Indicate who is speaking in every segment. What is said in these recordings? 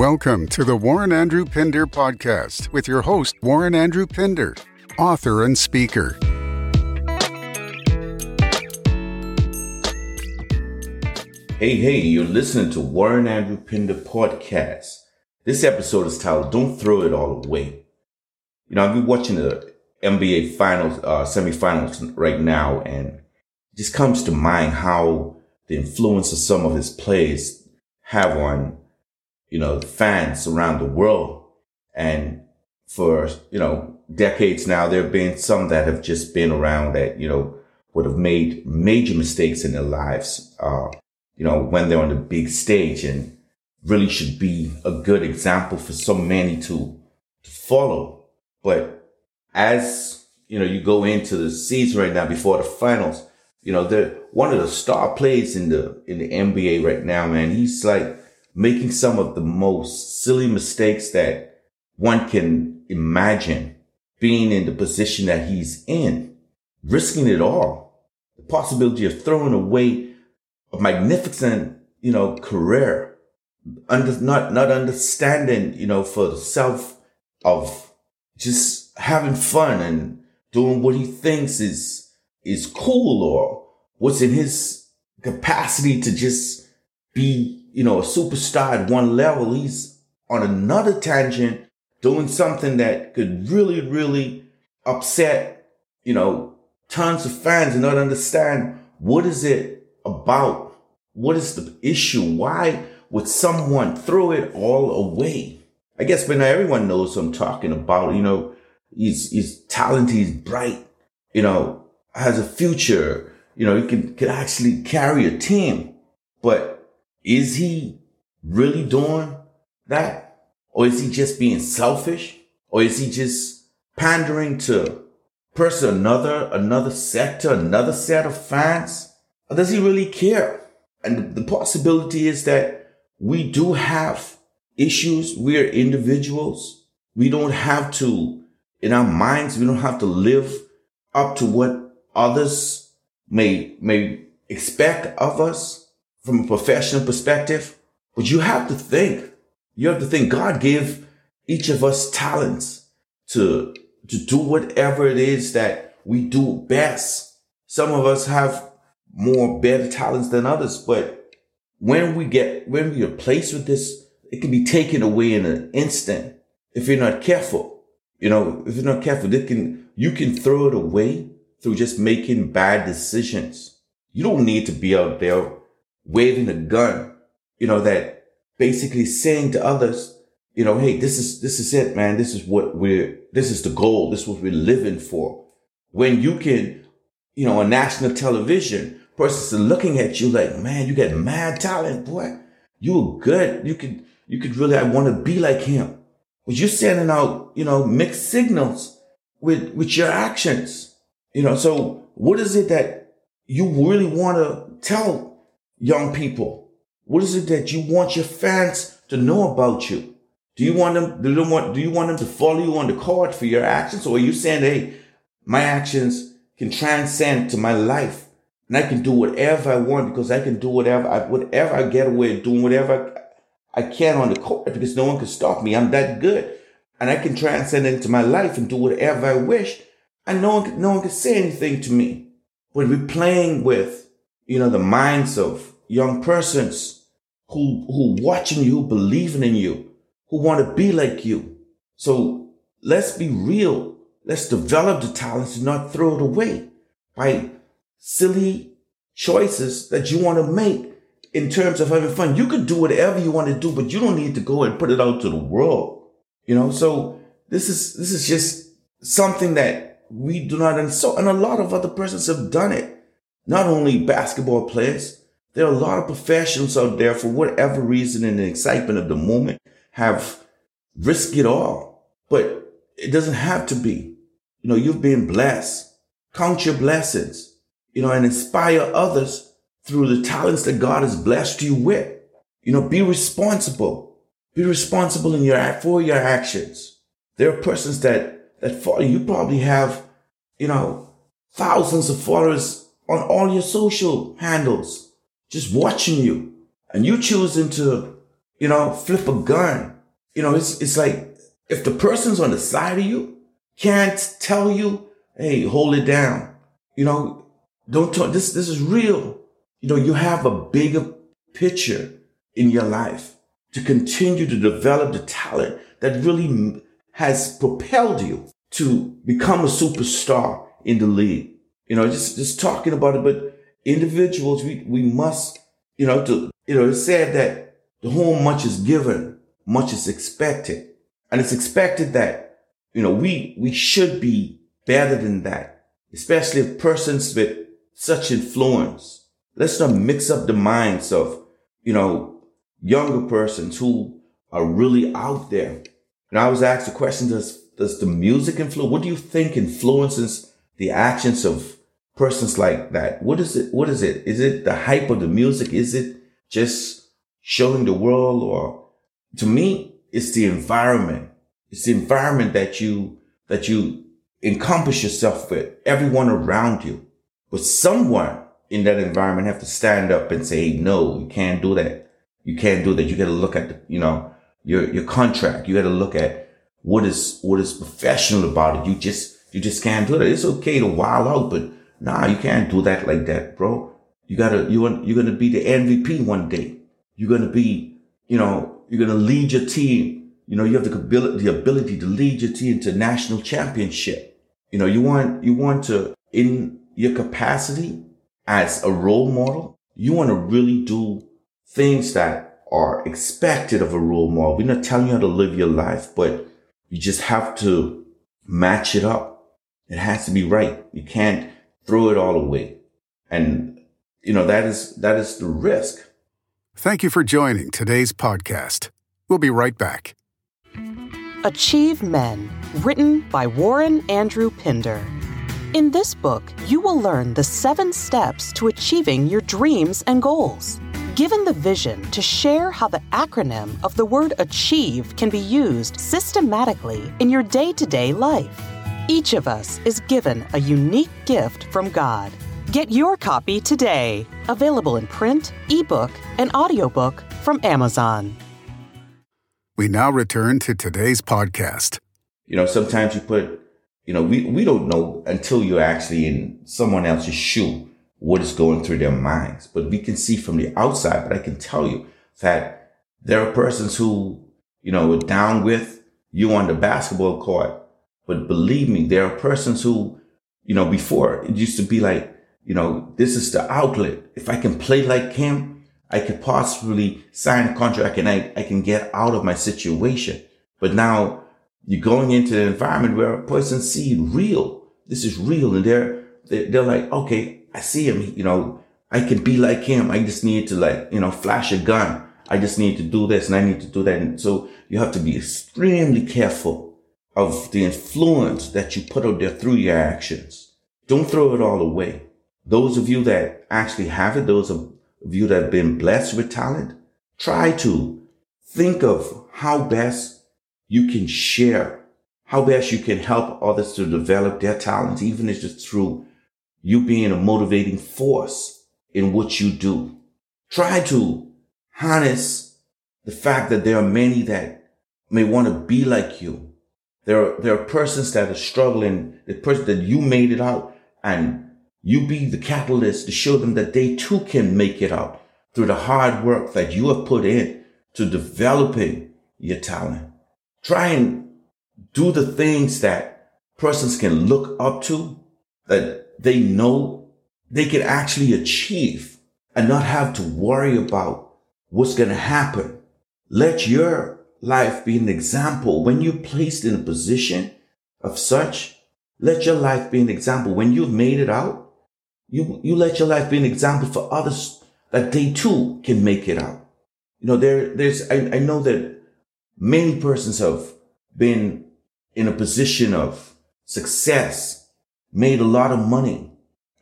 Speaker 1: Welcome to the Warren Andrew Pinder podcast with your host, Warren Andrew Pinder, author and speaker.
Speaker 2: Hey, hey, you're listening to Warren Andrew Pinder podcast. This episode is titled Don't Throw It All Away. You know, I've been watching the NBA finals, uh, semifinals right now, and it just comes to mind how the influence of some of his plays have on, you know, fans around the world. And for, you know, decades now, there have been some that have just been around that, you know, would have made major mistakes in their lives. Uh, you know, when they're on the big stage and really should be a good example for so many to, to follow. But as, you know, you go into the season right now before the finals, you know, the one of the star players in the, in the NBA right now, man, he's like making some of the most silly mistakes that one can imagine being in the position that he's in, risking it all. The possibility of throwing away a magnificent, you know, career, under, not, not understanding, you know, for the self of just having fun and doing what he thinks is, is cool or what's in his capacity to just be, you know, a superstar at one level. He's on another tangent doing something that could really, really upset, you know, tons of fans and not understand what is it about? What is the issue? Why would someone throw it all away? I guess but now everyone knows I'm talking about. You know, he's, he's talented, he's bright, you know, has a future, you know, he can, can actually carry a team. But is he really doing that? Or is he just being selfish? Or is he just pandering to person, another, another sector, another set of fans? Or does he really care? And the possibility is that we do have issues. We are individuals. We don't have to, in our minds, we don't have to live up to what others may, may expect of us from a professional perspective. But you have to think, you have to think God gave each of us talents to, to do whatever it is that we do best. Some of us have more better talents than others. But when we get, when we are placed with this, it can be taken away in an instant if you're not careful. You know, if you're not careful, they can, you can throw it away through just making bad decisions. You don't need to be out there waving a gun, you know, that basically saying to others, you know, hey, this is, this is it, man. This is what we're, this is the goal. This is what we're living for. When you can, you know, on national television, person's looking at you like, man, you got mad talent, boy. You're good. You could, you could really, I want to be like him. But you're sending out, you know, mixed signals with, with your actions. You know, so what is it that you really want to tell young people? What is it that you want your fans to know about you? Do you want them, do you want, do you want them to follow you on the court for your actions? Or are you saying, Hey, my actions can transcend to my life and I can do whatever I want because I can do whatever I, whatever I get away doing whatever I can on the court because no one can stop me. I'm that good. And I can transcend into my life and do whatever I wish. And no one, no one can say anything to me. When we're playing with, you know, the minds of young persons who, who watching you, believing in you, who want to be like you. So let's be real. Let's develop the talents and not throw it away by silly choices that you want to make in terms of having fun. You could do whatever you want to do, but you don't need to go and put it out to the world. You know, so this is, this is just something that we do not, and so, and a lot of other persons have done it. Not only basketball players, there are a lot of professionals out there for whatever reason in the excitement of the moment have risked it all, but it doesn't have to be. You know, you've been blessed. Count your blessings you know, and inspire others through the talents that God has blessed you with. You know, be responsible. Be responsible in your for your actions. There are persons that that follow you. Probably have, you know, thousands of followers on all your social handles, just watching you, and you choosing to, you know, flip a gun. You know, it's, it's like if the person's on the side of you can't tell you, Hey, hold it down. You know, don't talk. This, this is real. You know, you have a bigger picture in your life to continue to develop the talent that really has propelled you to become a superstar in the league. You know, just, just talking about it, but individuals, we, we must, you know, to, you know, it's said that the whole much is given, much is expected. And it's expected that, you know, we, we should be better than that, especially if persons with such influence. Let's not mix up the minds of, you know, younger persons who are really out there. And I was asked the question, does, does the music influence? What do you think influences the actions of persons like that? What is it? What is it? Is it the hype of the music? Is it just showing the world or to me, it's the environment. It's the environment that you, that you encompass yourself with everyone around you. But someone in that environment have to stand up and say, no, you can't do that. You can't do that. You got to look at the, you know, your, your contract. You got to look at what is, what is professional about it. You just, you just can't do that. It's okay to wild out, but nah, you can't do that like that, bro. You gotta, you want, you're to be the MVP one day. You're to be, you know, you're to lead your team. You know, you have the ability, the ability to lead your team to national championship. You know, you want, you want to, in your capacity as a role model, you want to really do things that are expected of a role model. We're not telling you how to live your life, but you just have to match it up. It has to be right. You can't throw it all away. And, you know, that is, that is the risk.
Speaker 1: Thank you for joining today's podcast. We'll be right back.
Speaker 3: Achieve Men, written by Warren Andrew Pinder. In this book, you will learn the seven steps to achieving your dreams and goals. Given the vision to share how the acronym of the word achieve can be used systematically in your day to day life. Each of us is given a unique gift from God. Get your copy today. Available in print, ebook, and audiobook from Amazon.
Speaker 1: We now return to today's podcast.
Speaker 2: You know, sometimes you put, you know, we, we don't know until you're actually in someone else's shoe what is going through their minds. But we can see from the outside, but I can tell you that there are persons who, you know, are down with you on the basketball court. But believe me, there are persons who, you know, before it used to be like, you know, this is the outlet. If I can play like him, I could possibly sign a contract and I, I can get out of my situation. But now you're going into an environment where a person see real. This is real. And they're, they're like, okay, I see him. You know, I can be like him. I just need to like, you know, flash a gun. I just need to do this and I need to do that. And so you have to be extremely careful of the influence that you put out there through your actions. Don't throw it all away. Those of you that actually have it, those of you that have been blessed with talent, try to think of how best you can share, how best you can help others to develop their talents, even if it's through you being a motivating force in what you do. Try to harness the fact that there are many that may want to be like you. There are, there are persons that are struggling, the person that you made it out and you be the catalyst to show them that they too can make it out through the hard work that you have put in to developing your talent. Try and do the things that persons can look up to that they know they can actually achieve and not have to worry about what's going to happen. Let your life be an example when you're placed in a position of such. Let your life be an example when you've made it out you, you let your life be an example for others that they too can make it out. You know, there, there's, I, I know that many persons have been in a position of success, made a lot of money.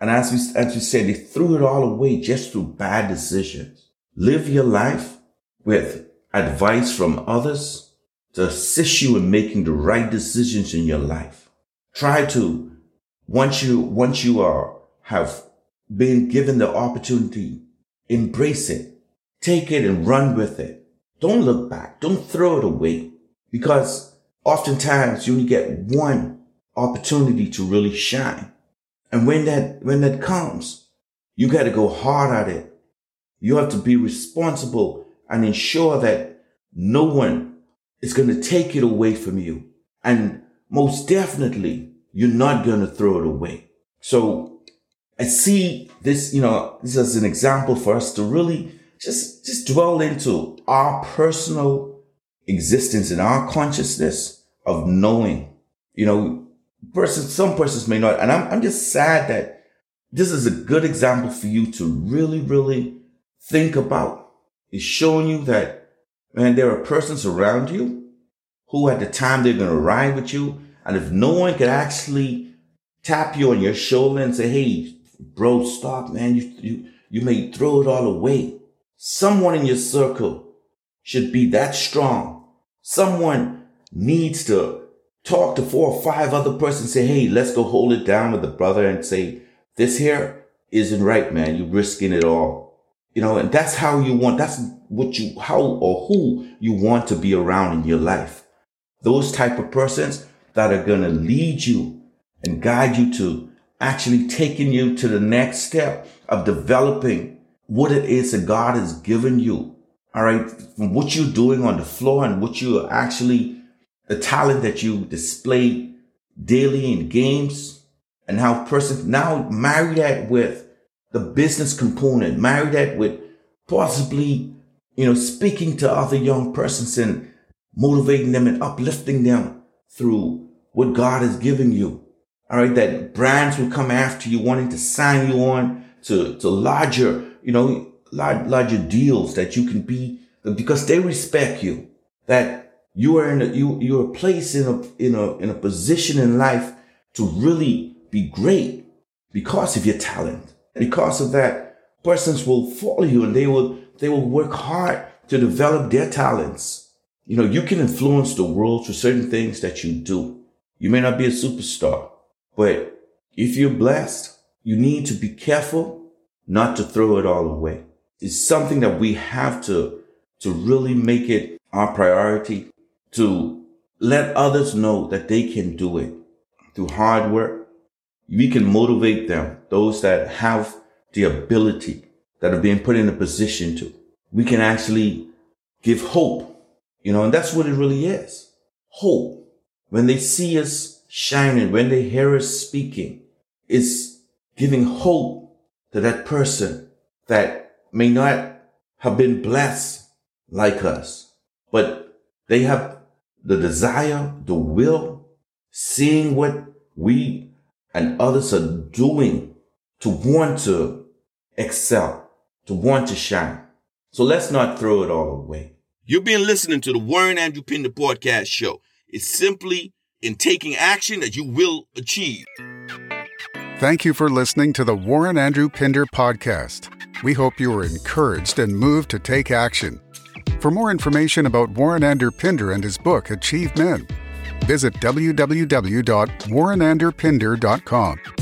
Speaker 2: And as we, as we said, they threw it all away just through bad decisions. Live your life with advice from others to assist you in making the right decisions in your life. Try to, once you, once you are have been given the opportunity, embrace it, take it and run with it. don't look back. Don't throw it away because oftentimes you only get one opportunity to really shine. And when that, when that comes, you got to go hard at it. You have to be responsible and ensure that no one is going to take it away from you. And most definitely, you're not going to throw it away. So I see this, you know, this as an example for us to really just, just dwell into our personal existence and our consciousness of knowing, you know, persons, some persons may not. And I'm, I'm just sad that this is a good example for you to really, really think about. It's showing you that, man, there are persons around you who at the time they're going to ride with you. And if no one could actually tap you on your shoulder and say, Hey, bro, stop, man. You, you, you may throw it all away. Someone in your circle should be that strong. Someone needs to talk to four or five other persons, say, Hey, let's go hold it down with the brother and say, this here isn't right, man. You're risking it all. You know, and that's how you want, that's what you, how or who you want to be around in your life. Those type of persons that are going to lead you and guide you to actually taking you to the next step of developing what it is that God has given you. All right. From what you're doing on the floor and what you are actually, the talent that you display daily in games and how person now marry that with the business component, marry that with possibly, you know, speaking to other young persons and motivating them and uplifting them through what God has given you. All right. That brands will come after you wanting to sign you on to, to larger, you know, larger deals that you can be because they respect you, that you are in a, you, you're placed in a, in a, in a position in life to really be great because of your talent. Because of that, persons will follow you and they will, they will work hard to develop their talents. You know, you can influence the world through certain things that you do. You may not be a superstar, but if you're blessed, you need to be careful not to throw it all away. It's something that we have to, to really make it our priority to let others know that they can do it through hard work. We can motivate them, those that have the ability that are being put in a position to. We can actually give hope, you know, and that's what it really is. Hope. When they see us shining, when they hear us speaking, is giving hope to that person that may not have been blessed like us, but they have the desire, the will, seeing what we and others are doing to want to excel, to want to shine. So let's not throw it all away.
Speaker 4: You've been listening to the Warren Andrew Pinder podcast show. It's simply in taking action that you will achieve.
Speaker 1: Thank you for listening to the Warren Andrew Pinder podcast. We hope you were encouraged and moved to take action. For more information about Warren Andrew Pinder and his book, Achieve Men, visit www.warrenandrewpinder.com.